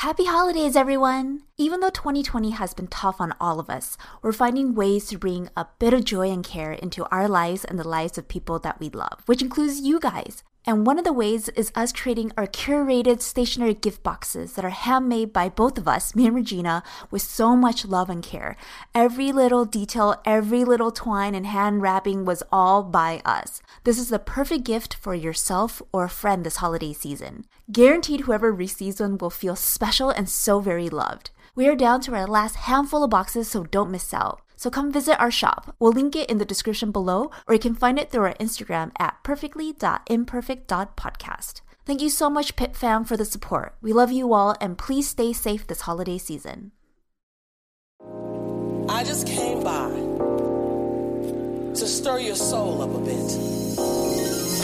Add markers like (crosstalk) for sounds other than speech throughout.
Happy holidays, everyone! Even though 2020 has been tough on all of us, we're finding ways to bring a bit of joy and care into our lives and the lives of people that we love, which includes you guys. And one of the ways is us creating our curated stationery gift boxes that are handmade by both of us, me and Regina, with so much love and care. Every little detail, every little twine and hand wrapping was all by us. This is the perfect gift for yourself or a friend this holiday season. Guaranteed whoever receives one will feel special and so very loved. We are down to our last handful of boxes, so don't miss out. So come visit our shop. We'll link it in the description below, or you can find it through our Instagram at perfectly.imperfect.podcast. Thank you so much, Pip fam, for the support. We love you all, and please stay safe this holiday season. I just came by to stir your soul up a bit.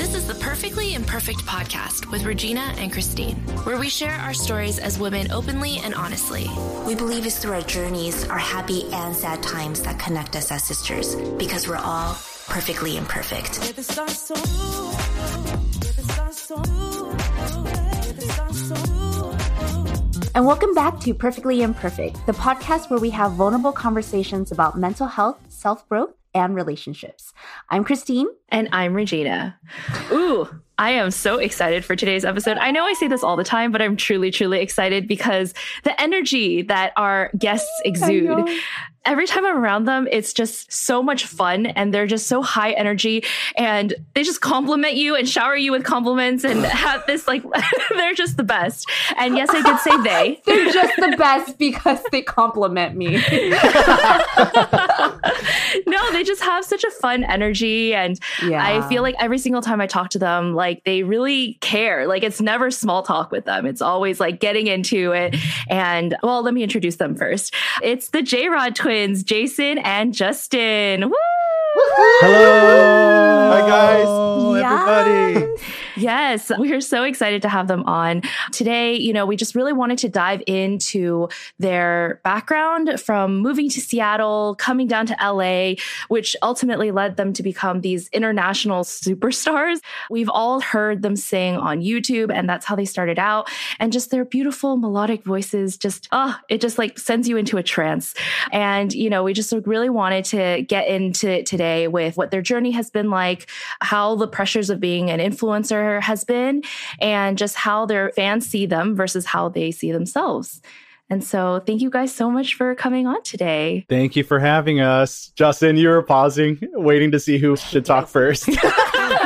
This is the Perfectly Imperfect podcast with Regina and Christine, where we share our stories as women openly and honestly. We believe it's through our journeys, our happy and sad times that connect us as sisters, because we're all perfectly imperfect. And welcome back to Perfectly Imperfect, the podcast where we have vulnerable conversations about mental health, self growth, and relationships. I'm Christine. And I'm Regina. Ooh, I am so excited for today's episode. I know I say this all the time, but I'm truly, truly excited because the energy that our guests exude every time I'm around them, it's just so much fun and they're just so high energy and they just compliment you and shower you with compliments and have this like, (laughs) they're just the best. And yes, I did say they. (laughs) they're just the best because they compliment me. (laughs) no, they just have such a fun energy. And yeah. I feel like every single time I talk to them, like they really care. Like it's never small talk with them. It's always like getting into it. And well, let me introduce them first. It's the J Rod twins twins, Jason and Justin. Woo! Hello. Hi, guys. Everybody. Yes, we are so excited to have them on. Today, you know, we just really wanted to dive into their background from moving to Seattle, coming down to LA, which ultimately led them to become these international superstars. We've all heard them sing on YouTube, and that's how they started out. And just their beautiful melodic voices just, oh, it just like sends you into a trance. And, you know, we just really wanted to get into today with what their journey has been like, how the pressures of being an influencer has been and just how their fans see them versus how they see themselves. And so, thank you guys so much for coming on today. Thank you for having us. Justin, you were pausing, waiting to see who should talk first. (laughs)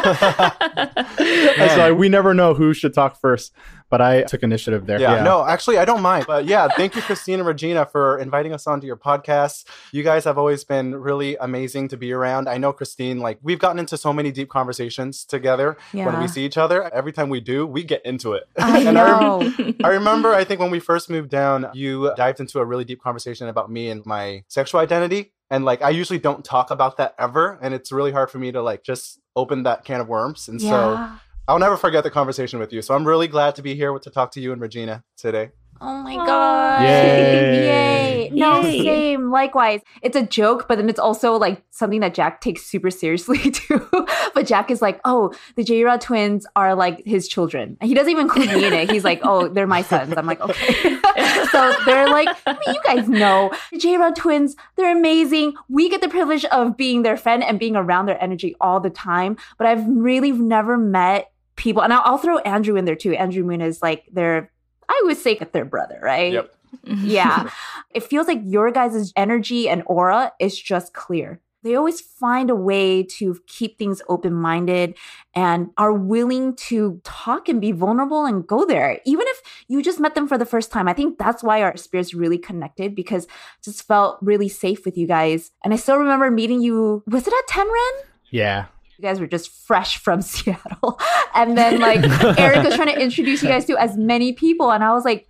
(laughs) That's why we never know who should talk first but I took initiative there. Yeah, yeah, no, actually, I don't mind. But yeah, thank you, Christine and Regina, for inviting us onto your podcast. You guys have always been really amazing to be around. I know, Christine, like we've gotten into so many deep conversations together yeah. when we see each other. Every time we do, we get into it. I (laughs) and know. I, I remember, I think when we first moved down, you dived into a really deep conversation about me and my sexual identity and like i usually don't talk about that ever and it's really hard for me to like just open that can of worms and yeah. so I'll never forget the conversation with you. So I'm really glad to be here to talk to you and Regina today. Oh my god. Yay. (laughs) Yay. No, Yay. same. Likewise. It's a joke, but then it's also like something that Jack takes super seriously (laughs) too. but Jack is like, oh, the J Rod twins are like his children. And he doesn't even include me in it. He's like, oh, they're my sons. I'm like, okay. (laughs) so they're like, I mean, you guys know the J Rod twins, they're amazing. We get the privilege of being their friend and being around their energy all the time. But I've really never met people, and I'll, I'll throw Andrew in there too. Andrew Moon is like their, I would say, their brother, right? Yep. (laughs) yeah. it feels like your guys' energy and aura is just clear. They always find a way to keep things open minded and are willing to talk and be vulnerable and go there. Even if you just met them for the first time. I think that's why our spirits really connected because just felt really safe with you guys. And I still remember meeting you, was it at Tenren? Yeah you guys were just fresh from (laughs) Seattle. And then like Eric was trying to introduce you guys to as many people. And I was like,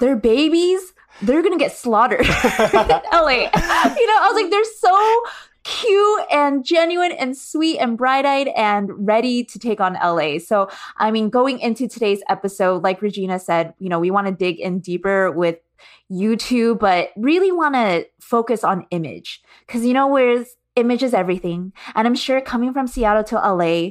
they're babies. They're gonna get slaughtered (laughs) in LA. (laughs) You know, I was like, they're so cute and genuine and sweet and bright eyed and ready to take on LA. So, I mean, going into today's episode, like Regina said, you know, we want to dig in deeper with you two, but really want to focus on image. Cause, you know, whereas image is everything. And I'm sure coming from Seattle to LA,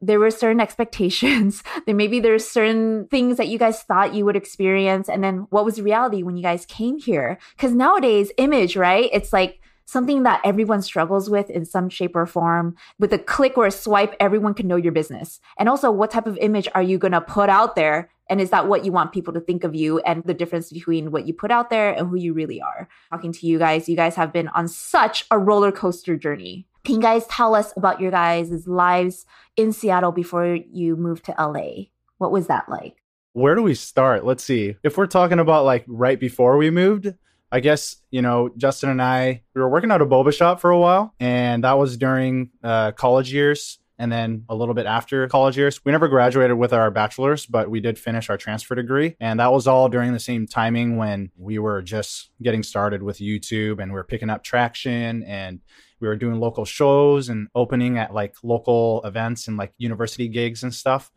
there were certain (laughs) expectations. then maybe there's certain things that you guys thought you would experience. And then what was reality when you guys came here? Because nowadays, image, right? It's like something that everyone struggles with in some shape or form. With a click or a swipe, everyone can know your business. And also, what type of image are you going to put out there? And is that what you want people to think of you and the difference between what you put out there and who you really are? Talking to you guys, you guys have been on such a roller coaster journey. Can you guys tell us about your guys' lives in Seattle before you moved to LA? What was that like? Where do we start? Let's see. If we're talking about like right before we moved, I guess, you know, Justin and I, we were working at a boba shop for a while, and that was during uh, college years. And then a little bit after college years, we never graduated with our bachelor's, but we did finish our transfer degree. And that was all during the same timing when we were just getting started with YouTube and we were picking up traction and we were doing local shows and opening at like local events and like university gigs and stuff.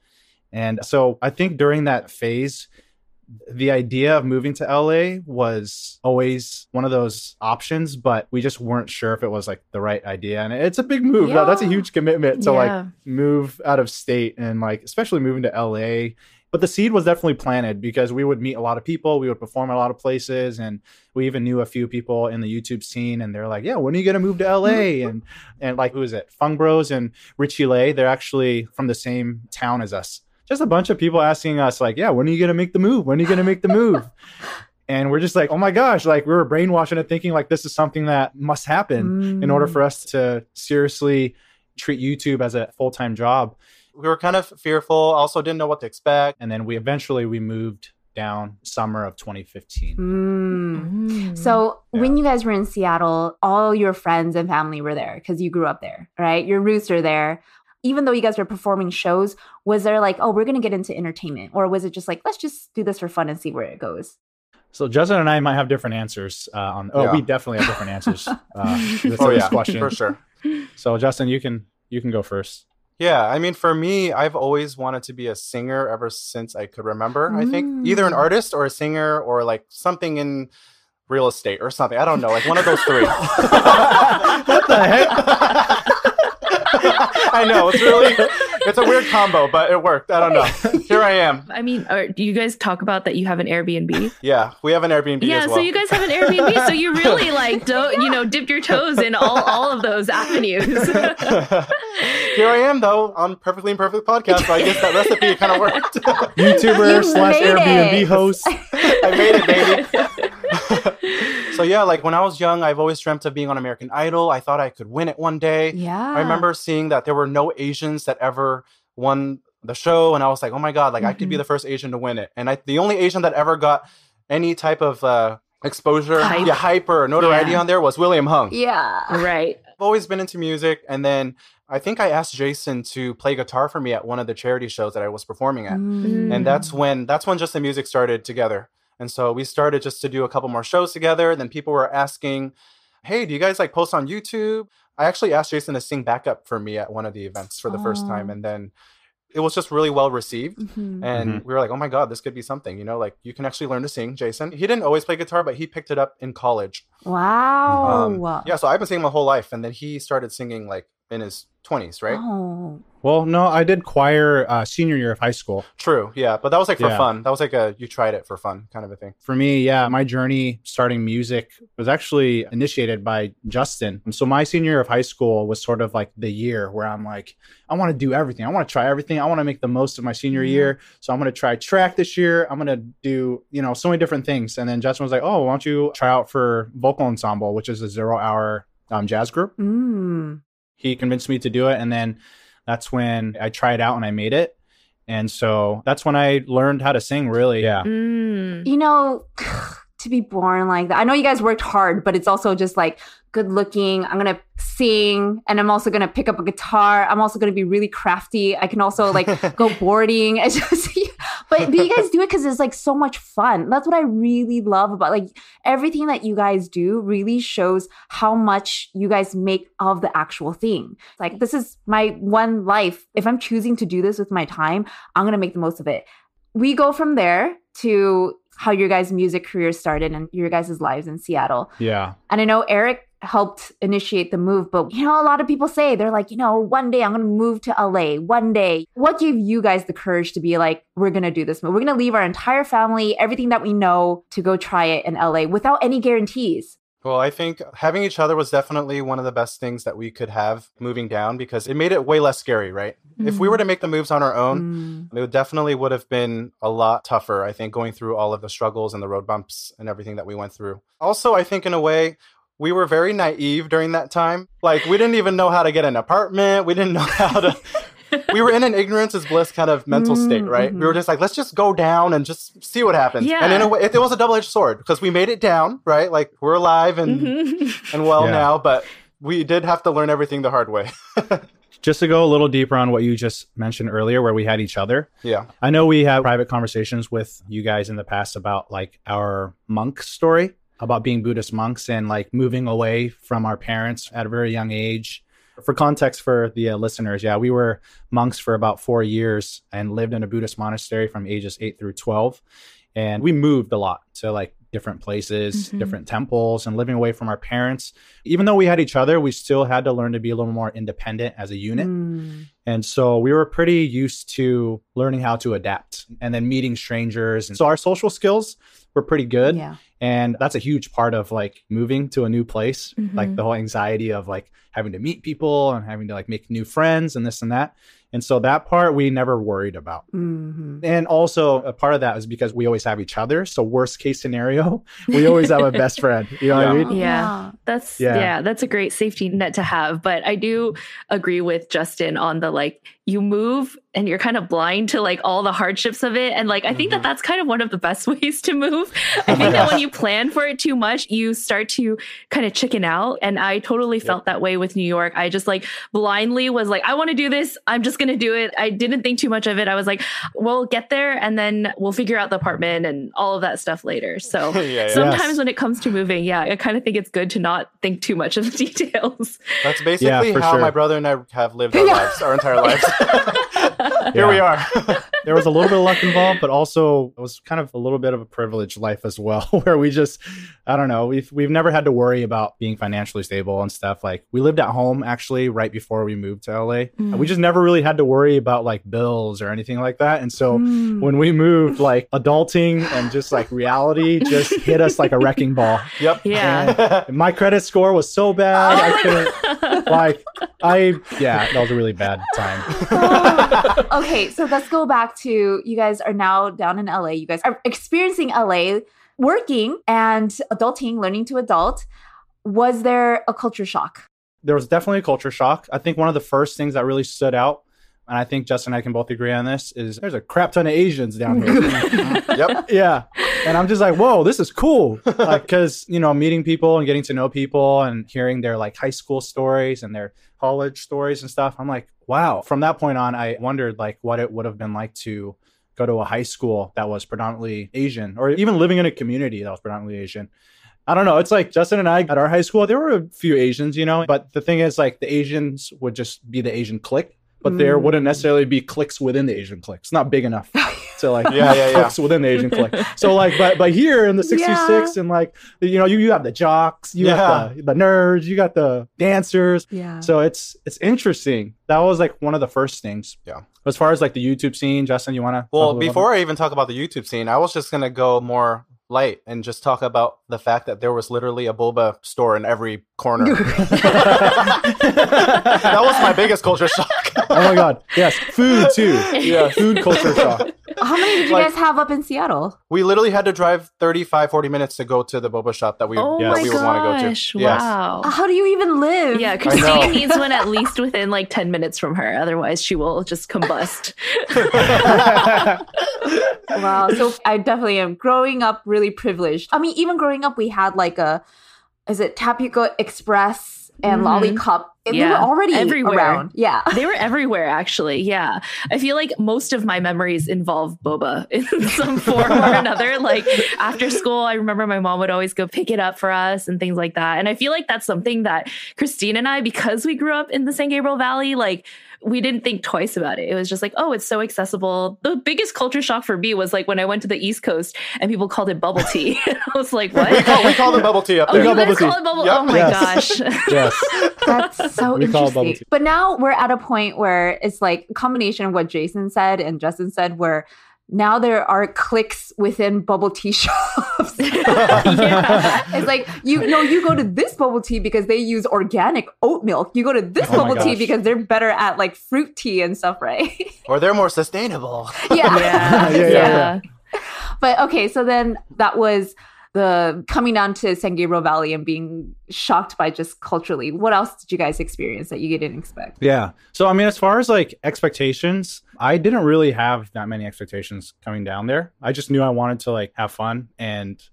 And so I think during that phase, the idea of moving to LA was always one of those options, but we just weren't sure if it was like the right idea. And it's a big move. Yeah. That's a huge commitment to Yeah. like move out of state and like especially moving to LA. But the seed was definitely planted because we would meet a lot of people, we would perform at a lot of places, and we even knew a few people in the YouTube scene. And they're like, "Yeah, when are you gonna move to LA?" Mm-hmm. and and like who is it? Fung Bros and Richie Le. They're actually from the same town as us just a bunch of people asking us like yeah when are you going to make the move when are you going to make the move (laughs) and we're just like oh my gosh like we were brainwashing it thinking like this is something that must happen in order Mm. for us to seriously treat youtube as a full-time job We were kind of fearful, also didn't know what to expect. and then we eventually we moved down summer of 2015 Mm. Mm. So Yeah. when you guys were in Seattle, all your friends and family were there because you grew up there, right? Your roots are there. Even though you guys were performing shows, was there like, oh, we're gonna get into entertainment, or was it just like, let's just do this for fun and see where it goes? so justin and i might have different answers uh, on oh Yeah. we definitely have different answers uh, (laughs) this Oh yeah, question for sure. so justin you can you can go first Yeah, I mean, for me, I've always wanted to be a singer ever since I could remember. I think either an Mm. artist or a singer or like something in real estate or something. I don't know, like one of those three. (laughs) what the heck (laughs) (laughs) I know it's really it's a weird combo, but it worked. I don't know. (laughs) Here I am. I mean, are, do you guys talk about that you have an Airbnb? Yeah, we have an Airbnb yeah, as well. so you guys have an Airbnb, so you (laughs) really like don't you know dipped your toes in all all of those avenues. Here I am though on Perfectly Imperfect podcast. So I guess that recipe kind of worked. youtuber You slash airbnb it. host I made it, baby. So yeah, like when I was young, I've always dreamt of being on American Idol. I thought I could win it one day. Yeah. I remember seeing that there were no Asians that ever won the show, and I was like, oh my god, like I could be Mhm. the first Asian to win it. And I, the only Asian that ever got any type of uh, exposure, Hype. yeah, hype or notoriety Yeah. on there was William Hung. Yeah. right. I've always been into music, and then I think I asked Jason to play guitar for me at one of the charity shows that I was performing at Mm. and that's when that's when just the music started together and so we started just to do a couple more shows together then people were asking hey do you guys like post on youtube i actually asked jason to sing backup for me at one of the events for the first time and then it was just really well received Mhm. and Mhm. we were like oh my god this could be something you know like you can actually learn to sing jason he didn't always play guitar but he picked it up in college Wow. Um, yeah so i've been singing my whole life and then he started singing like in his 20s right Oh. Well, no, I did choir uh, senior year of high school. true yeah but that was like for Yeah. fun that was like a you tried it for fun kind of a thing For me, yeah, my journey starting music was actually initiated by Justin. So my senior year of high school was sort of like the year where I'm like, I want to do everything. I want to try everything. I want to make the most of my senior Mhm. year. So I'm going to try track this year. I'm going to do, you know, so many different things. And then Justin was like, oh, why don't you try out for vocal ensemble, which is a zero hour um, jazz group. Mm. He convinced me to do it and then that's when i tried out and i made it. And so that's when i learned how to sing really. Yeah. Mm. You know, to be born like that. I know you guys worked hard, but it's also just like good looking. I'm gonna sing, and I'm also gonna pick up a guitar. I'm also gonna be really crafty. I can also like (laughs) go boarding. (laughs) It's just, but, but you guys do it because it's like so much fun. That's what I really love about like everything that you guys do. Really shows how much you guys make of the actual thing. Like this is my one life. If I'm choosing to do this with my time, I'm gonna make the most of it. We go from there to how your guys' music career started and your guys' lives in Seattle. yeah And I know Eric helped initiate the move. But, you know, a lot of people say they're like, you know, one day I'm going to move to LA, one day. What gave you guys the courage to be like, we're going to do this move? We're going to leave our entire family, everything that we know to go try it in LA without any guarantees. Well, I think having each other was definitely one of the best things that we could have moving down because it made it way less scary, right? If we were to make the moves on our own, Mm. it definitely would have been a lot tougher, I think, going through all of the struggles and the road bumps and everything that we went through. Also, I think in a way, we were very naive during that time. Like, we didn't even know how to get an apartment. We didn't know (laughs) how to. We were in an ignorance is bliss kind of mental state, right? We were just like, let's just go down and just see what happens. Yeah. And in a way, it, it was a double edged sword because we made it down, right? Like, we're alive and, Mhm. and well Yeah. now, but we did have to learn everything the hard way. (laughs) Just to go a little deeper on what you just mentioned earlier, where we had each other. yeah. I know we have private conversations with you guys in the past about like our monk story, about being Buddhist monks and like moving away from our parents at a very young age. For context for the uh, listeners, yeah, we were monks for about four years and lived in a Buddhist monastery from ages eight through 12. And we moved a lot to like different places, Mhm. different temples, and living away from our parents. Even though we had each other, we still had to learn to be a little more independent as a unit. Mm. And so we were pretty used to learning how to adapt and then meeting strangers. And so our social skills were pretty good. Yeah. And that's a huge part of like moving to a new place, like Mhm. the whole anxiety of like having to meet people and having to like make new friends and this and that. And so that part we never worried about. hmm And also a part of that is because we always have each other. So worst case scenario, (laughs) we always have a best friend. You know what I Yeah. mean? Yeah. That's Yeah. yeah. that's a great safety net to have. But I do agree with Justin on the like you move and you're kind of blind to like all the hardships of it. And like I think that that's kind of one of the best (laughs) ways to move. (laughs) I think that when you plan for it too much, you start to kind of chicken out. And I totally felt that way with New York. I just like blindly was like, I want to do this. I'm just gonna do it. I didn't think too much of it. I was like, we'll get there and then we'll figure out the apartment and all of that stuff later. (laughs) So yeah, yeah. sometimes Yes. when it comes to moving, yeah, I kind of think it's good to not think too much of the (laughs) details. That's basically for how sure. my brother and I have lived (laughs) our lives, our entire lives. Here we are. there was a little bit of luck involved, but also it was kind of a little bit of a privileged life as well, where we just, I don't know, we've we've never had to worry about being financially stable and stuff. Like we lived at home actually right before we moved to LA. And we mm. just never really had to worry about like bills or anything like that. And so Mm. when we moved, like adulting and just like reality just hit us like a wrecking ball. Yep. Yeah. And my credit score was so bad, I couldn't like I yeah, that was a really bad time. Oh, okay, so let's go back to you guys are now down in LA. You guys are experiencing LA, working and adulting, learning to adult. Was there a culture shock? there was definitely a culture shock. I think one of the first things that really stood out, and I think Justin and I can both agree on this, is there's a crap ton of Asians down here. (laughs) Yep. (laughs) yeah. And I'm just like, whoa, this is cool. Because, you know, meeting people and getting to know people and hearing their like high school stories and their college stories and stuff. I'm like, wow. From that point on, I wondered like what it would have been like to go to a high school that was predominantly Asian or even living in a community that was predominantly Asian. I don't know. It's like Justin and I at our high school, there were a few Asians, you know, but the thing is, like, the Asians would just be the Asian clique, but there Mm. wouldn't necessarily be clicks within the Asian clique. It's not big enough (laughs) to like Yeah, (laughs) have yeah, yeah. within the Asian clique. So like, but but here in the '66 and like, you know, you you have the jocks, you Yeah. got the, the nerds, you got the dancers. Yeah. So it's it's interesting. That was like one of the first things. Yeah. As far as like the YouTube scene, Justin, you want to? Well, before I even talk about the YouTube scene, I was just gonna go more light and just talk about the fact that there was literally a boba store in every corner. (laughs) that was my biggest culture shock. Oh my god, yes, food too. Yeah. food culture shock. How many did you Like- guys have up in Seattle? We literally had to drive 35, 40 minutes to go to the boba shop that we, Oh that my we would want to go to. gosh! Yes. Wow. How do you even live? Yeah, I know. Christine needs one at least within like 10 minutes from her. Otherwise, she will just combust. (laughs) Wow. So I definitely am growing up really privileged. I mean, even growing up, we had like a, is it Tapioca Express and Mhm. Lollicup They Yeah. were already Everywhere. around. Yeah. They were everywhere, actually. Yeah. I feel like most of my memories involve boba (laughs) in some form or (laughs) another. Like after school, I remember my mom would always go pick it up for us and things like that. And I feel like that's something that Christine and I, because we grew up in the San Gabriel Valley, like we didn't think twice about it. It was just like, oh, it's so accessible. The biggest culture shock for me was like when I went to the East Coast and people called it bubble tea. (laughs) I was like, what? We call, we call it bubble tea up Oh, there. you call guys bubble tea. call it bubble? Yep. Oh my Yes. gosh. yes. That's so We call it bubble interesting. tea. But now we're at a point where it's like a combination of what Jason said and Justin said, where now there are cliques within bubble tea (laughs) shops. (laughs) Yeah. It's like you know you go to this bubble tea because they use organic oat milk. You go to this Oh bubble tea because they're better at like fruit tea and stuff, right? (laughs) Or they're more sustainable. yeah. yeah. Yeah, yeah, yeah. But okay, so then that was the coming down to San Gabriel Valley and being shocked by just culturally. What else did you guys experience that you didn't expect? Yeah. So I mean, as far as like expectations, I didn't really have that many expectations coming down there. I just knew I wanted to like have fun and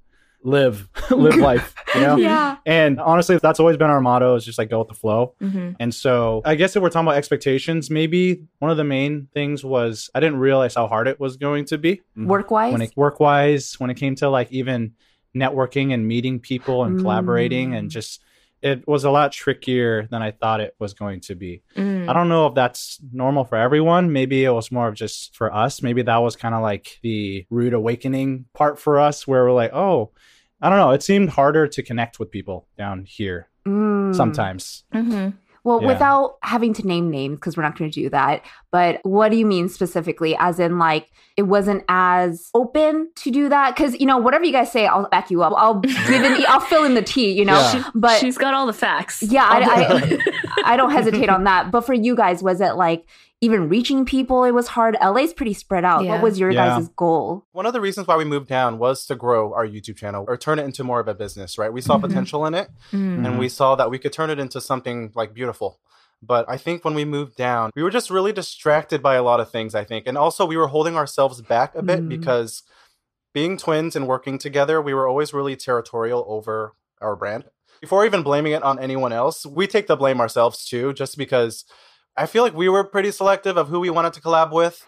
live (laughs) live (laughs) life, you know? Yeah. And honestly, that's always been our motto is just like go with the flow. Mhm. And so I guess if we're talking about expectations, maybe one of the main things was I didn't realize how hard it was going to be. Work wise? When it work wise, when it came to like even networking and meeting people and collaborating Mm. and just it was a lot trickier than I thought it was going to be. Mm. I don't know if that's normal for everyone. Maybe it was more of just for us. Maybe that was kind of like the rude awakening part for us where we're like, oh, I don't know. It seemed harder to connect with people down here Mm. sometimes. Mhm. Well, Yeah. without having to name names, because we're not going to do that. But what do you mean specifically? As in, like, it wasn't as open to do that? Because you know, whatever you guys say, I'll back you up. I'll give in, I'll fill in the tea. You know, Yeah. but She's got all the facts. yeah, I, I, I don't hesitate on that. But for you guys, was it like even reaching people? It was hard. LA's pretty spread out. Yeah. What was your Yeah. guys' goal? One of the reasons why we moved down was to grow our YouTube channel or turn it into more of a business, right? We saw Mhm. potential in it Mm. and we saw that we could turn it into something like beautiful. But I think when we moved down, we were just really distracted by a lot of things, I think. And also, we were holding ourselves back a bit Mhm. because being twins and working together, we were always really territorial over our brand. Before even blaming it on anyone else, we take the blame ourselves too, just because I feel like we were pretty selective of who we wanted to collab with,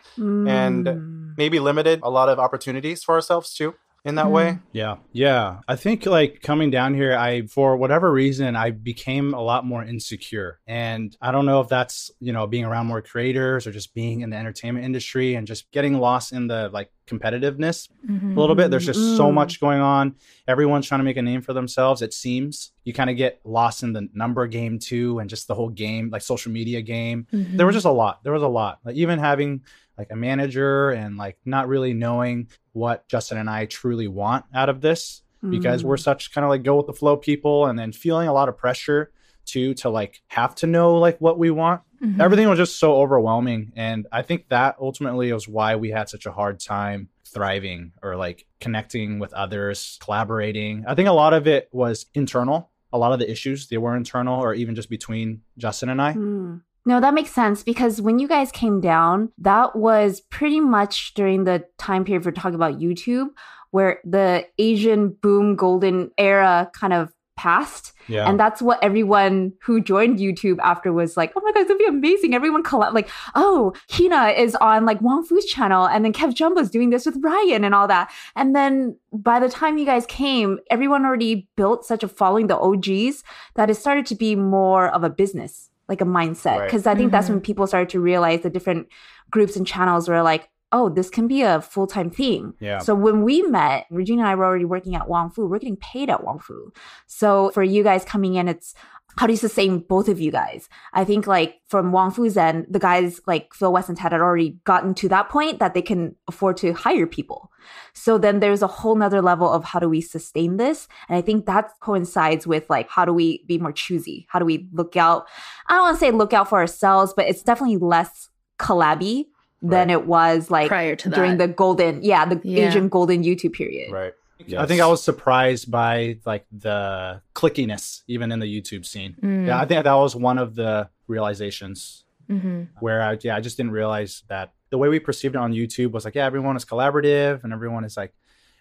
And Mm. maybe limited a lot of opportunities for ourselves too in that Mm. way. Yeah. Yeah. I think like coming down here, I, for whatever reason, I became a lot more insecure. And I don't know if that's, you know, being around more creators or just being in the entertainment industry and just getting lost in the like competitiveness Mhm. a little bit. There's just so Mm. much going on. Everyone's trying to make a name for themselves, it seems. You kind of get lost in the number game too and just the whole game, like social media game. Mhm. There was just a lot. There was a lot. Like even having like a manager and like not really knowing what Justin and I truly want out of this because Mm. we're such kind of like go with the flow people and then feeling a lot of pressure too to like have to know like what we want Mhm. everything was just so overwhelming and i think that ultimately was why we had such a hard time thriving or like connecting with others collaborating i think a lot of it was internal a lot of the issues they were internal or even just between justin and i Mm. No, that makes sense because when you guys came down, that was pretty much during the time period we're talking about YouTube, where the Asian boom golden era kind of passed. yeah And that's what everyone who joined YouTube after was like, oh my God, it's gonna be amazing. Everyone collab like, oh, Hina is on like Wong Fu's channel, and then KevJumba's doing this with Ryan and all that. And then by the time you guys came, everyone already built such a following, the OGs, that it started to be more of a business, like a mindset. Right. Because I think that's Mhm. when people started to realize the different groups and channels were like, oh, this can be a full time thing. yeah So when we met, Regina and I were already working at Wong Fu. We're getting paid at Wong Fu. So for you guys coming in, it's how do you sustain both of you guys? I think like from Wong Fu's end, the guys like Phil Wes and Ted had already gotten to that point that they can afford to hire people. So then there's a whole nother level of how do we sustain this? And I think that coincides with like how do we be more choosy? How do we look out? I don't want to say look out for ourselves, but it's definitely less collabby than Right. it was like prior to that. during the golden, yeah, the Yeah. Asian golden YouTube period. Right. I think i was surprised by like the clickiness even in the youtube scene Mm. yeah i think that was one of the realizations Mhm. where I, yeah, I just didn't realize that the way we perceived it on YouTube was like, yeah, everyone is collaborative and everyone is like,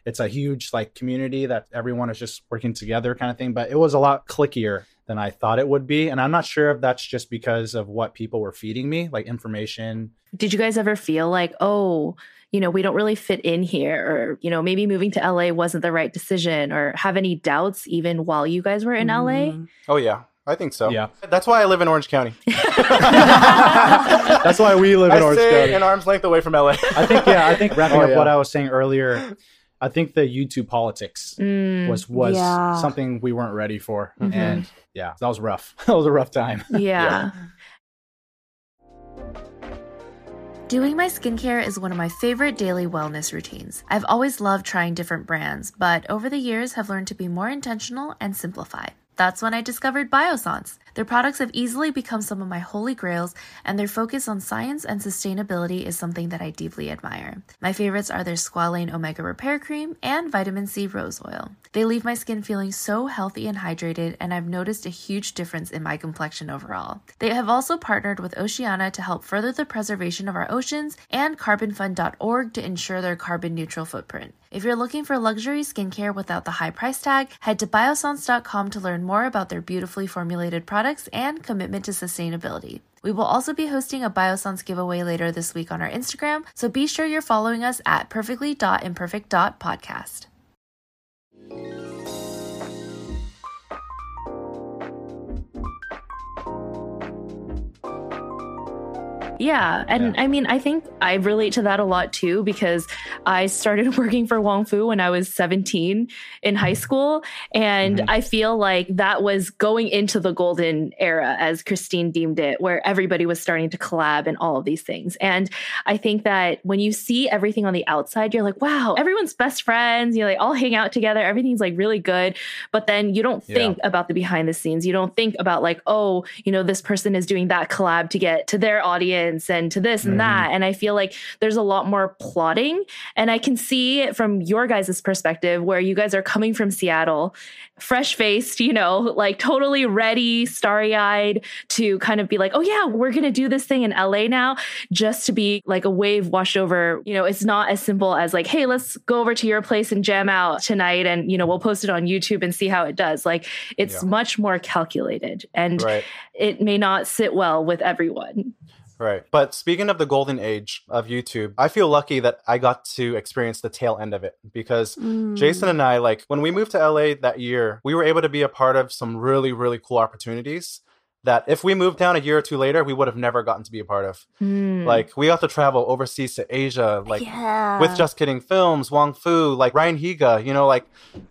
it's a huge like community that everyone is just working together kind of thing. But it was a lot clickier than I thought it would be. And I'm not sure if that's just because of what people were feeding me, like information. Did you guys ever feel like, oh, you know, we don't really fit in here, or, you know, maybe moving to LA wasn't the right decision, or have any doubts even while you guys were in LA? Oh yeah, I think so. Yeah. That's why I live in Orange County. (laughs) That's why we live in I Orange County. an arm's length away from LA. I think yeah, I think (laughs) wrapping Oh, up yeah. what I was saying earlier, I think the YouTube politics Mm, was was Yeah. something we weren't ready for. Mhm. And yeah, that was rough. (laughs) that was a rough time. yeah. Doing my skincare is one of my favorite daily wellness routines. I've always loved trying different brands, but over the years have learned to be more intentional and simplify. That's when I discovered Biossance. Their products have easily become some of my holy grails, and their focus on science and sustainability is something that I deeply admire. My favorites are their Squalane Omega Repair Cream and Vitamin C Rose Oil. They leave my skin feeling so healthy and hydrated, and I've noticed a huge difference in my complexion overall. They have also partnered with Oceana to help further the preservation of our oceans and carbonfund.org to ensure their carbon neutral footprint. If you're looking for luxury skincare without the high price tag, head to biossance.com to learn more about their beautifully formulated products and commitment to sustainability. We will also be hosting a Biossance giveaway later this week on our Instagram, so be sure you're following us at perfectly.imperfect.podcast. Yeah. And I mean, I think I relate to that a lot too because I started (laughs) working for Wong Fu when I was 17 in high school. And Mhm. I feel like that was going into the golden era, as Christine deemed it, where everybody was starting to collab and all of these things. And I think that when you see everything on the outside, you're like, wow, everyone's best friends. You know, they all hang out together. Everything's like really good. But then you don't Yeah. think about the behind the scenes. You don't think about like, oh, you know, this person is doing that collab to get to their audience and to this and Mhm. that. And I feel like there's a lot more plotting. And I can see it from your guys' perspective where you guys are coming from Seattle, fresh faced, you know, like totally ready, starry eyed to kind of be like, oh, yeah, we're going to do this thing in LA now, just to be like a wave washed over. You know, it's not as simple as like, hey, let's go over to your place and jam out tonight. And, you know, we'll post it on YouTube and see how it does. Like, it's Yeah. much more calculated and right. it may not sit well with everyone. Right. But speaking of the golden age of YouTube, I feel lucky that I got to experience the tail end of it because Mm. Jason and I, like, when we moved to LA that year, we were able to be a part of some really, really cool opportunities that if we moved down a year or two later, we would have never gotten to be a part of. Hmm. Like, we got to travel overseas to Asia, like, yeah. with Just Kidding Films, Wong Fu, like Ryan Higa, you know, like,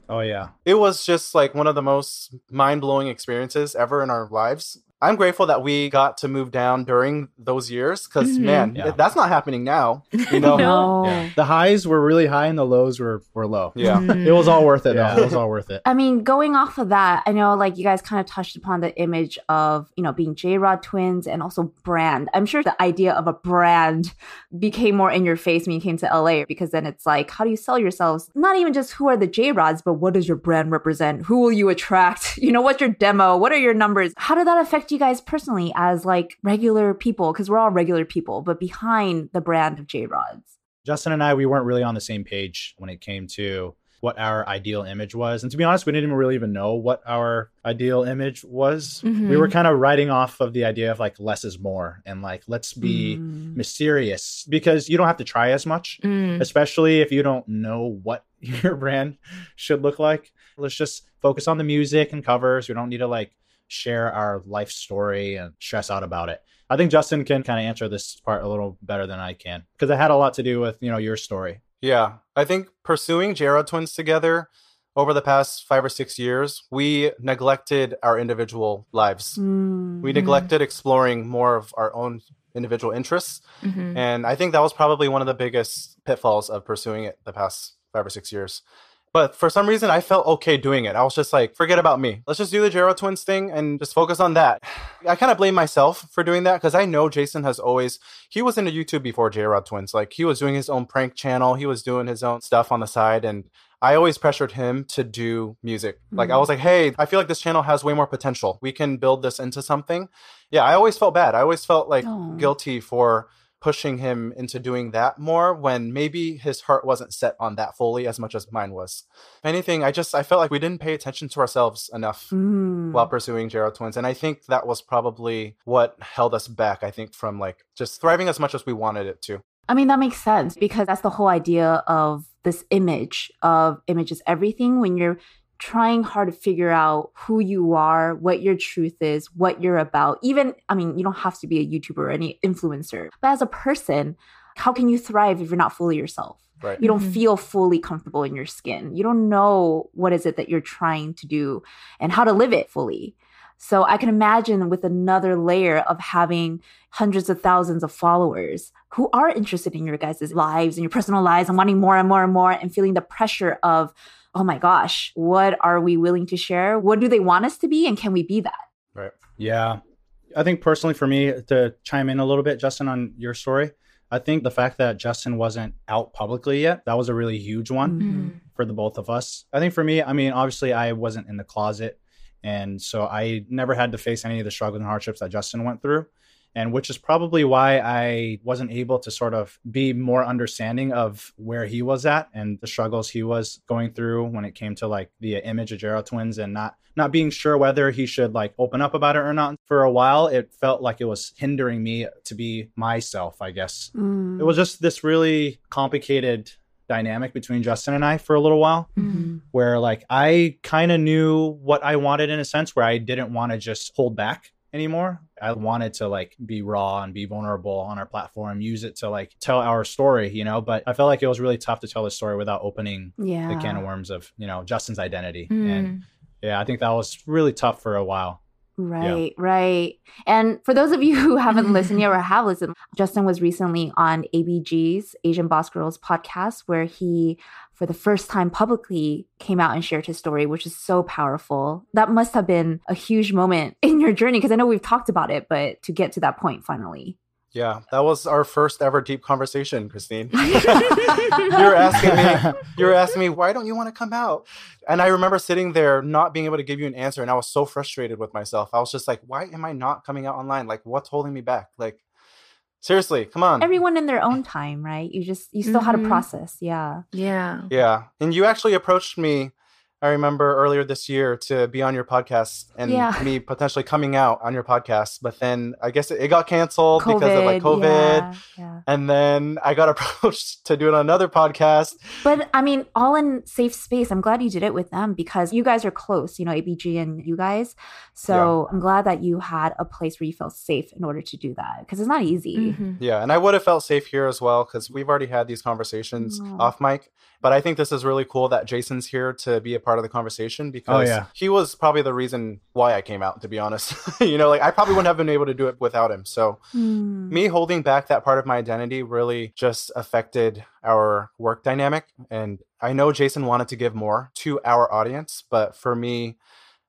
Oh yeah. it was just like one of the most mind blowing experiences ever in our lives. I'm grateful that we got to move down during those years because, Mhm. man, Yeah. that's not happening now. You (laughs) know? No. Yeah. The highs were really high and the lows were were low. Yeah. Hmm. It was all worth it. Yeah. though. It was all worth it. (laughs) I mean, going off of that, I know like you guys kind of touched upon the image of, you know, being J Rod twins and also brand. I'm sure the idea of a brand became more in your face when you came to LA because then it's like, how do you sell yourselves? Not even just who are the J Rods, but what does your brand represent? Who will you attract? (laughs) You know, what's your demo? What are your numbers? How did that affect you guys personally as like regular people? Because we're all regular people, but behind the brand of J Rods. Justin and I, we weren't really on the same page when it came to what our ideal image was. And to be honest, we didn't even really even know what our ideal image was. Mhm. We were kind of writing off of the idea of like less is more and like let's be Mm. mysterious because you don't have to try as much, Mm. especially if you don't know what (laughs) your brand should look like. Let's just focus on the music and covers. We don't need to like share our life story and stress out about it. I think Justin can kind of answer this part a little better than I can because it had a lot to do with, you know, your story. Yeah. I think pursuing J Rod twins together over the past five or six years, we neglected our individual lives. Mm. We neglected exploring more of our own individual interests. Mhm. And I think that was probably one of the biggest pitfalls of pursuing it the past five or six years. But for some reason, I felt okay doing it. I was just like, forget about me. Let's just do the J Rod Twins thing and just focus on that. (sighs) I kind of blame myself for doing that because I know Jason has always, he was into YouTube before J-Rod Twins. Like, he was doing his own prank channel, he was doing his own stuff on the side. And I always pressured him to do music. Like, I mm. was like, hey, I feel like this channel has way more potential. We can build this into something. Yeah, I always felt bad. I always felt like Aw. guilty for pushing him into doing that more when maybe his heart wasn't set on that fully as much as mine was. If anything, I just I felt like we didn't pay attention to ourselves enough Mm. while pursuing J Rod Twins. And I think that was probably what held us back, I think, from like just thriving as much as we wanted it to. I mean, that makes sense because that's the whole idea of this image of image is everything when you're trying hard to figure out who you are, what your truth is, what you're about. Even, I mean, you don't have to be a YouTuber or any influencer, but as a person, how can you thrive if you're not fully yourself? Right. You don't Mhm. feel fully comfortable in your skin. You don't know what is it that you're trying to do and how to live it fully. So I can imagine with another layer of having hundreds of thousands of followers who are interested in your guys' lives and your personal lives and wanting more and more and more and feeling the pressure of, oh my gosh, what are we willing to share? What do they want us to be? And can we be that? Right. Yeah. I think personally for me to chime in a little bit, Justin, on your story, I think the fact that Justin wasn't out publicly yet, that was a really huge one Mhm. for the both of us. I think for me, I mean, obviously I wasn't in the closet. And so I never had to face any of the struggles and hardships that Justin went through. And which is probably why I wasn't able to sort of be more understanding of where he was at and the struggles he was going through when it came to like the image of J Rod twins and not not being sure whether he should like open up about it or not. For a while, it felt like it was hindering me to be myself, I guess. Mm. It was just this really complicated dynamic between Justin and I for a little while Mhm. where like I kind of knew what I wanted in a sense where I didn't want to just hold back anymore. I wanted to like be raw and be vulnerable on our platform, use it to like tell our story, you know, but I felt like it was really tough to tell the story without opening Yeah. the can of worms of, you know, Justin's identity. Mm. And yeah, I think that was really tough for a while. Right, right. And for those of you who haven't (laughs) listened yet or have listened, Justin was recently on ABG's Asian Boss Girls podcast, where he, for the first time publicly, came out and shared his story, which is so powerful. That must have been a huge moment (laughs) in your journey because I know we've talked about it, but to get to that point finally. Yeah, that was our first ever deep conversation, Christine. (laughs) you were asking me, you were asking me, why don't you want to come out? And I remember sitting there not being able to give you an answer, and I was so frustrated with myself. I was just like, why am I not coming out online? Like, what's holding me back? Like, seriously, come on. Everyone in their own time, right? You just, you still had Mhm. to process. Yeah. Yeah. Yeah. And you actually approached me, I remember earlier this year to be on your podcast and Yeah. me potentially coming out on your podcast. But then I guess it, it got canceled because of like COVID. Yeah, yeah. And then I got (laughs) approached to do it on another podcast. But I mean, all in safe space. I'm glad you did it with them because you guys are close, you know, ABG and you guys. So I'm glad that you had a place where you felt safe in order to do that because it's not easy. Mhm. Yeah. And I would have felt safe here as well because we've already had these conversations Aw. off mic. But I think this is really cool that Jason's here to be a part of the conversation because yeah. he was probably the reason why I came out, to be honest. (laughs) you know, like I probably wouldn't have been able to do it without him. So Hmm. me holding back that part of my identity really just affected our work dynamic. And I know Jason wanted to give more to our audience, but for me,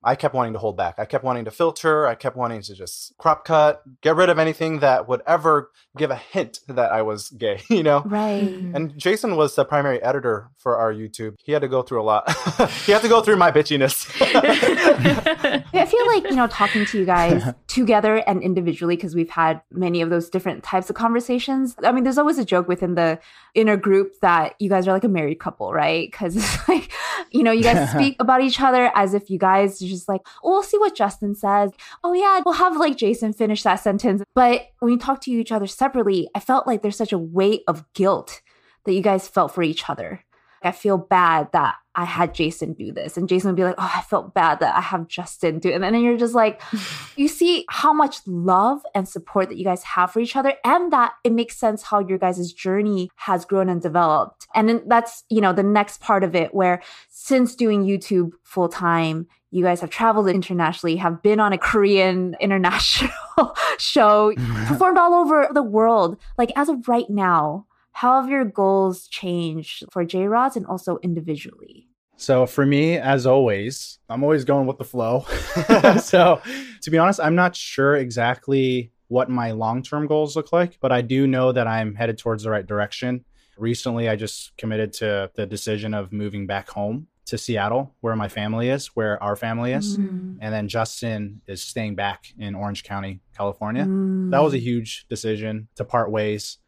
I kept wanting to hold back. I kept wanting to filter. I kept wanting to just crop cut, get rid of anything that would ever give a hint that I was gay, (laughs) you know? Right. Mhm. And Jason was the primary editor for our YouTube. He had to go through a lot. (laughs) he had to go through my bitchiness. (laughs) I feel like, you know, talking to you guys together and individually, because we've had many of those different types of conversations. I mean, there's always a joke within the inner group that you guys are like a married couple, right? Because it's like, you know, you guys speak about each other as if you guys are just like, oh, we'll see what Justin says. Oh, yeah, we'll have like Jason finish that sentence. But when you talk to each other separately, I felt like there's such a weight of guilt that you guys felt for each other. I feel bad that I had Jason do this. And Jason would be like, oh, I felt bad that I have Justin do it. And then you're just like, (laughs) you see how much love and support that you guys have for each other. And that it makes sense how your guys' journey has grown and developed. And then that's, you know, the next part of it where since doing YouTube full time, you guys have traveled internationally, have been on a Korean (laughs) international (laughs) show, performed all over the world. Like as of right now, how have your goals changed for J Rods and also individually? So for me, as always, I'm always going with the flow. (laughs) so to be honest, I'm not sure exactly what my long-term goals look like, but I do know that I'm headed towards the right direction. Recently, I just committed to the decision of moving back home to Seattle, where my family is, where our family is. Mm. And then Justin is staying back in Orange County, California. Mm. That was a huge decision to part ways.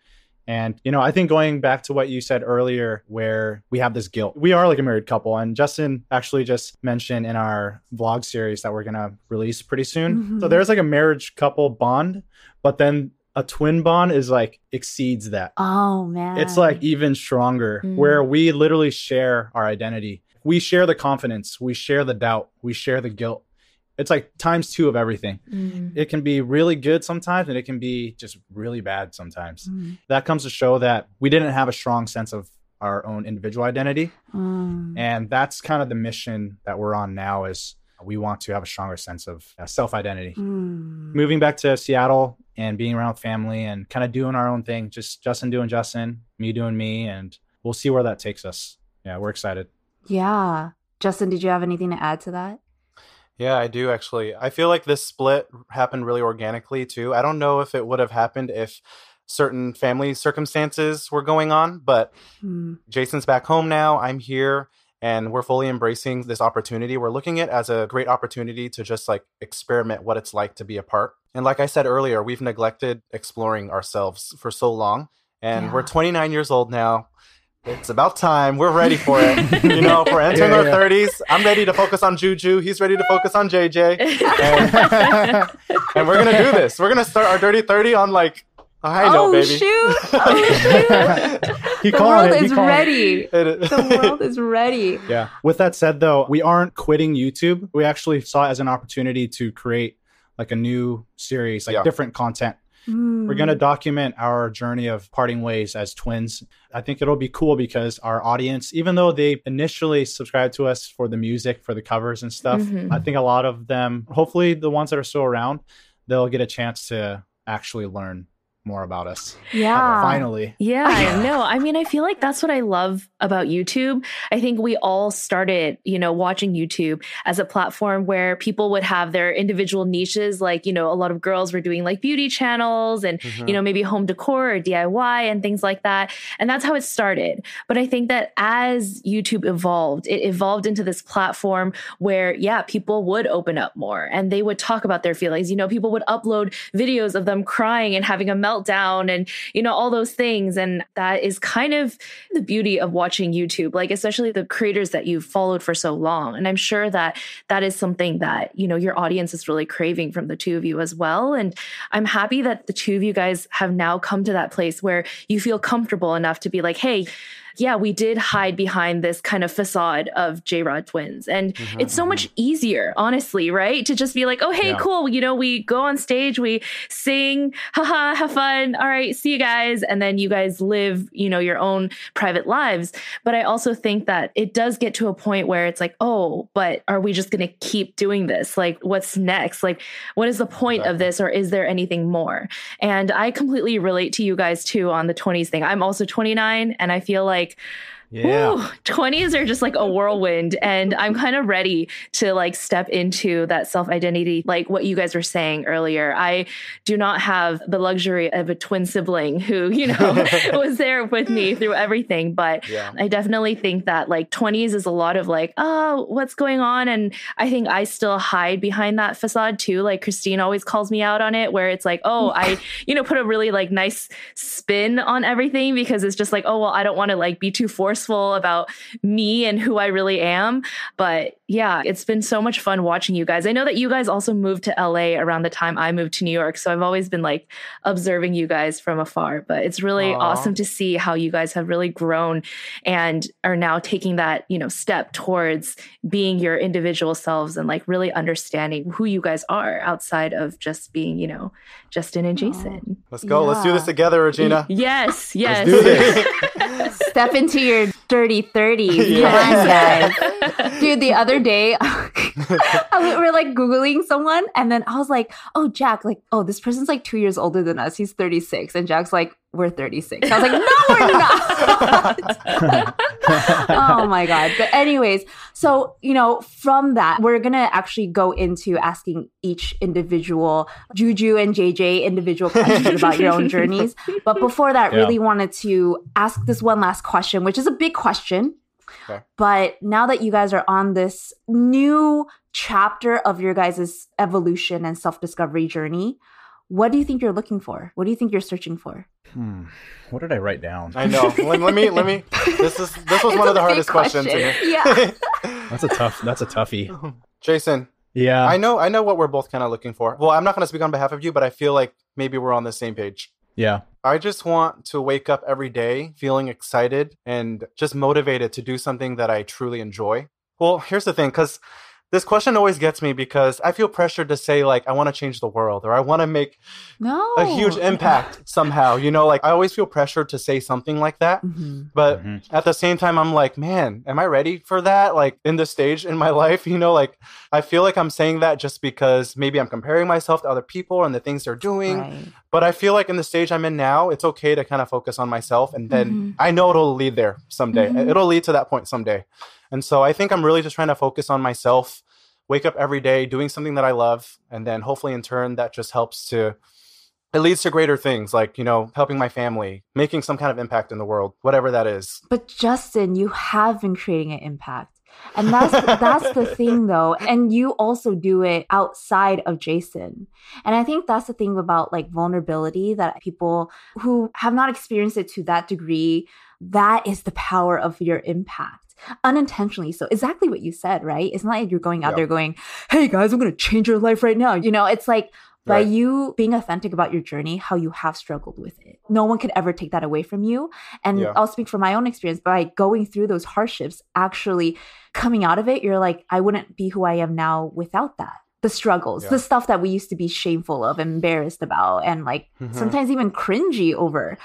And, you know, I think going back to what you said earlier, where we have this guilt, we are like a married couple. And Justin actually just mentioned in our vlog series that we're going to release pretty soon. So Mhm. there's like a marriage couple bond, but then a twin bond is like exceeds that. Oh man. It's like even stronger, Mm. where we literally share our identity. We share the confidence, we share the doubt, we share the guilt. It's like times two of everything. Mm. It can be really good sometimes, and it can be just really bad sometimes. Mm, That comes to show that we didn't have a strong sense of our own individual identity. mm. And that's kind of the mission that we're on now is we want to have a stronger sense of uh, self-identity. Mm. Moving back to Seattle and being around family and kind of doing our own thing, just Justin doing Justin, me doing me, and we'll see where that takes us. Yeah, we're excited. Yeah. Justin, did you have anything to add to that? Yeah, I do actually. I feel like this split happened really organically too. I don't know if it would have happened if certain family circumstances were going on, but Mm. Jason's back home now. I'm here and we're fully embracing this opportunity. We're looking at it as a great opportunity to just like experiment what it's like to be apart. And like I said earlier, we've neglected exploring ourselves for so long. And Yeah. we're 29 years old now. It's about time. We're ready for it. you know, if we're (laughs) entering Yeah, our yeah. 30s. I'm ready to focus on Juju. He's ready to focus on JJ. (laughs) And, and we're going to do this. We're going to start our dirty 30 on like a high note, oh baby. shoot! Oh (laughs) shoot! He the calling world it, he is it. ready. It- The world is ready. Yeah. With that said, though, we aren't quitting YouTube. We actually saw it as an opportunity to create like a new series, like Yeah. different content. We're going to document our journey of parting ways as twins. I think it'll be cool because our audience, even though they initially subscribed to us for the music, for the covers and stuff, Mhm. I think a lot of them, hopefully the ones that are still around, they'll get a chance to actually learn more about us. Yeah. Finally. Yeah, (laughs) no, I mean, I feel like that's what I love about YouTube. I think we all started, you know, watching YouTube as a platform where people would have their individual niches. Like, you know, a lot of girls were doing like beauty channels and, Mhm. you know, maybe home decor or DIY and things like that. And that's how it started. But I think that as YouTube evolved, it evolved into this platform where, yeah, people would open up more and they would talk about their feelings. You know, people would upload videos of them crying and having a meltdown and, you know, all those things. And that is kind of the beauty of watching YouTube, like, especially the creators that you've followed for so long. And I'm sure that that is something that, you know, your audience is really craving from the two of you as well. And I'm happy that the two of you guys have now come to that place where you feel comfortable enough to be like, hey, yeah, we did hide behind this kind of facade of J Rod twins. And Mhm, it's so mhm. much easier, honestly, right? To just be like, oh, hey, Yeah. cool. You know, we go on stage, we sing, haha, have fun. All right, see you guys. And then you guys live, you know, your own private lives. But I also think that it does get to a point where it's like, oh, but are we just going to keep doing this? Like, what's next? Like, what is the point of this? Or is there anything more? And I completely relate to you guys too on the 20s thing. I'm also 29 and I feel like like yeah. 20s are just like a whirlwind and I'm kind of ready to like step into that self identity like what you guys were saying earlier. I do not have the luxury of a twin sibling who, you know, (laughs) was there with me through everything, but Yeah. I definitely think that like 20s is a lot of like, oh, what's going on? And I think I still hide behind that facade too. Like Christine always calls me out on it, where it's like, oh, I, (laughs) you know, put a really like nice spin on everything because it's just like, oh, well, I don't want to like be too forceful about me and who I really am. But yeah, it's been so much fun watching you guys. I know that you guys also moved to LA around the time I moved to New York. So I've always been like observing you guys from afar, but it's really Aw. awesome to see how you guys have really grown and are now taking that, you know, step towards being your individual selves and like really understanding who you guys are outside of just being, you know, Justin and Jason. Let's go. Let's do this together, Regina. (laughs) Yes, yes. do this. Step into your dirty 30s. Yeah. (laughs) Come on, guys. (laughs) Dude, the other day, (laughs) I- we were like Googling someone, and then I was like, oh, Jack, like, oh, this person's like two years older than us. He's 36. And Jack's like, we're 36. I was like, no, we're (laughs) not. oh my God. But, anyways, so, you know, from that, we're going to actually go into asking each individual, Juju and JJ, individual questions about your own journeys. But before that, Yeah. really wanted to ask this one last question, which is a big question. Okay. But now that you guys are on this new chapter of your guys' evolution and self discovery journey, what do you think you're looking for? What do you think you're searching for? Hmm. What did I write down? I know. (laughs) let, let me let me. This is this was one of the hardest questions. question. here. Yeah. (laughs) That's a tough. That's a toughie. Jason, Yeah. I know I know what we're both kind of looking for. Well, I'm not going to speak on behalf of you, but I feel like maybe we're on the same page. Yeah. I just want to wake up every day feeling excited and just motivated to do something that I truly enjoy. Well, here's the thing cuz this question always gets me because I feel pressured to say like I want to change the world or I want to make No. a huge impact (laughs) somehow. You know, like I always feel pressured to say something like that. hmm But Mhm. at the same time, I'm like, man, am I ready for that? Like in this stage in my (laughs) life, you know, like I feel like I'm saying that just because maybe I'm comparing myself to other people and the things they're doing. Right. But I feel like in the stage I'm in now, it's okay to kind of focus on myself. And then Mhm. I know it'll lead there someday. Mhm. It'll lead to that point someday. And so I think I'm really just trying to focus on myself, wake up every day doing something that I love. And then hopefully in turn, that just helps to it leads to greater things like you know helping my family making some kind of impact in the world whatever that is But Justin, you have been creating an impact. And that's that's the (laughs) thing though. And you also do it outside of Jason. And I think that's the thing about like vulnerability that people who have not experienced it to that degree, that is the power of your impact. Unintentionally. So exactly what you said, right? It's not like you're going out Yeah. there going, Hey guys, I'm gonna change your life right now. You know, it's like by Right. you being authentic about your journey, how you have struggled with it. No one could ever take that away from you. And Yeah. I'll speak from my own experience by going through those hardships, actually coming out of it, you're like, I wouldn't be who I am now without that. The struggles, Yeah. the stuff that we used to be shameful of, embarrassed about, and like Mhm. sometimes even cringy over.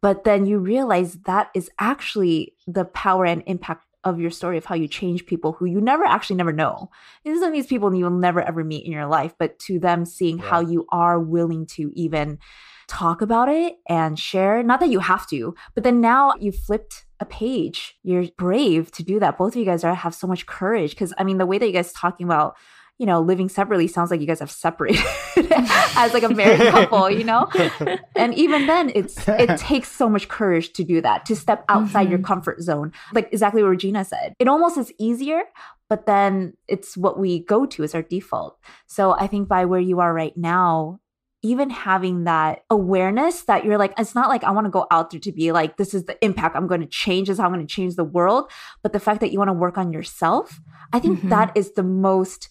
But then you realize that is actually the power and impact of your story of how you change people who you never actually never know. These are these people you'll never ever meet in your life, but to them seeing how you are willing to even talk about it and share. Not that you have to, but then now you flipped a page. You're brave to do that. Both of you guys are have so much courage. Cause I mean, the way that you guys talking about, you know, living separately sounds like you guys have separated (laughs) as like a married couple, you know? (laughs) And even then it's it (laughs) takes so much courage to do that, to step outside your comfort zone. Like exactly what Regina said. It almost is easier, but then it's what we go to as our default. So I think by where you are right now, even having that awareness that you're like, it's not like I want to go out there to be like, this is the impact I'm going to change, is how I'm going to change the world. But the fact that you want to work on yourself, I think Mhm. that is the most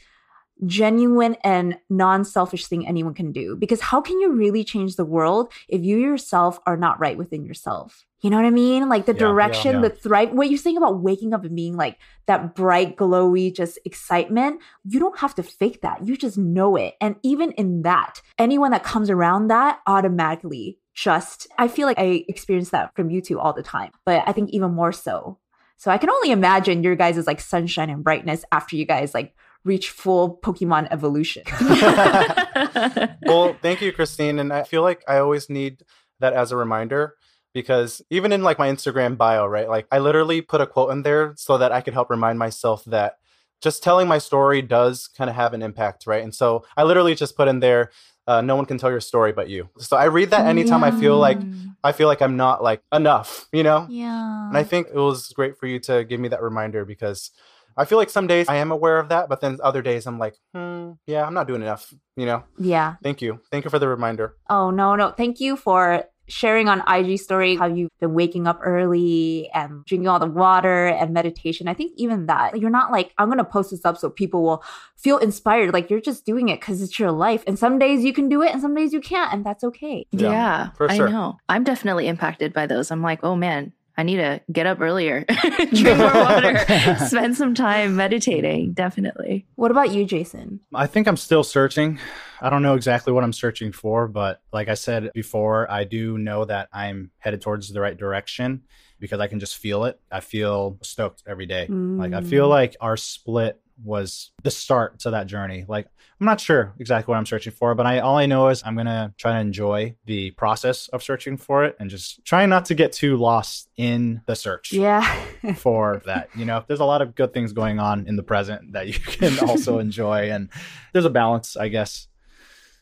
genuine and non-selfish thing anyone can do. Because how can you really change the world if you yourself are not right within yourself? You know what i mean? Like the Yeah, yeah, direction yeah. the thrive what you're saying about waking up and being like that bright glowy just excitement you don't have to fake that. You just know it. And even in that anyone that comes around that automatically just i feel like i experience that from you two all the time but i think even more so. So i can only imagine your guys' like sunshine and brightness after you guys like reach full pokemon evolution. (laughs) (laughs) Well thank you christine. And i feel like i always need that as a reminder because even in like my instagram bio right like i literally put a quote in there so that i could help remind myself that just telling my story does kind of have an impact right? And so i literally just put in there uh, no one can tell your story but you. So i read that anytime i feel like i feel like i'm not like enough you know? Yeah. And I think it was great for you to give me that reminder because I feel like some days I am aware of that, but then other days I'm like, hmm, yeah, I'm not doing enough, you know? yeah Thank you. Thank you for the reminder. Oh no, no. Thank you for sharing on IG story how you've been waking up early and drinking all the water and meditation. I think even that you're not like I'm going to post this up so people will feel inspired like you're just doing it cuz it's your life. And some days you can do it and some days you can't and that's okay. Yeah, Yeah, for sure. I know. I'm definitely impacted by those. I'm like, oh man, I need to get up earlier, (laughs) (laughs) drink more water, (laughs) spend some time meditating. Definitely. What about you, Jason? I think I'm still searching. I don't know exactly what I'm searching for, but like I said before, I do know that I'm headed towards the right direction because I can just feel it. I feel stoked every day. Like I feel Mm. like our split was the start to that journey. Like I'm not sure exactly what I'm searching for, but I all I know is I'm gonna try to enjoy the process of searching for it and just try not to get too lost in the search Yeah. (laughs) for that. You know, there's a lot of good things going on in the present that you (laughs) can also (laughs) enjoy, and there's a balance, I guess.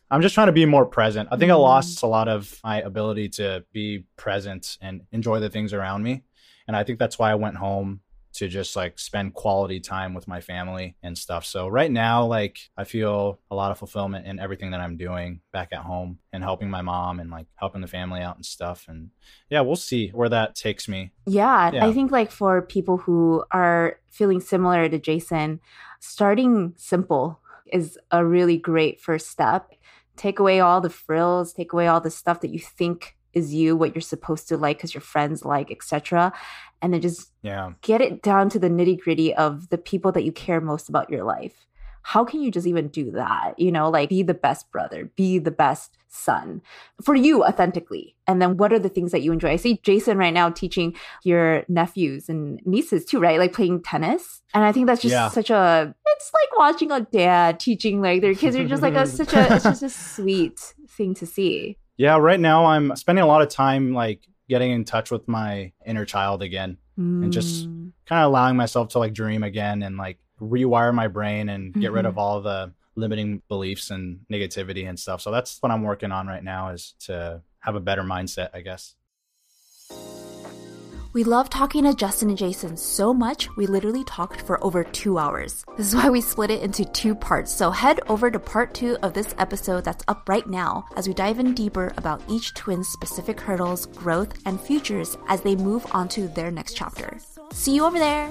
I'm just trying to be more present. I think I Mhm. lost a lot of my ability to be present and enjoy the things around me. And I think that's why I went home to just like spend quality time with my family and stuff. So right now, like I feel a lot of fulfillment in everything that I'm doing back at home and helping my mom and like helping the family out and stuff. And yeah, we'll see where that takes me. Yeah, Yeah. I think like for people who are feeling similar to Jason, starting simple is a really great first step. Take away all the frills, take away all the stuff that you think is you, what you're supposed to like because your friends like, etc. And then just Yeah. get it down to the nitty gritty of the people that you care most about your life. How can you just even do that? You know, like be the best brother, be the best son for you authentically. And then what are the things that you enjoy? I see Jason right now teaching your nephews and nieces too, right? Like playing tennis. And I think that's just Yeah. such a, it's like watching a dad teaching like their kids are just like a, such a, it's just a (laughs) sweet thing to see. Yeah, right now I'm spending a lot of time like getting in touch with my inner child again, And just- Mm. kind of allowing myself to like dream again and like rewire my brain and get rid Mhm. of all the limiting beliefs and negativity and stuff. So that's what I'm working on right now is to have a better mindset, I guess. We love talking to Justin and Jason so much, we literally talked for over two hours. This is why we split it into two parts. So head over to part two of this episode that's up right now as we dive in deeper about each twin's specific hurdles, growth, and futures as they move on to their next chapter. See you over there.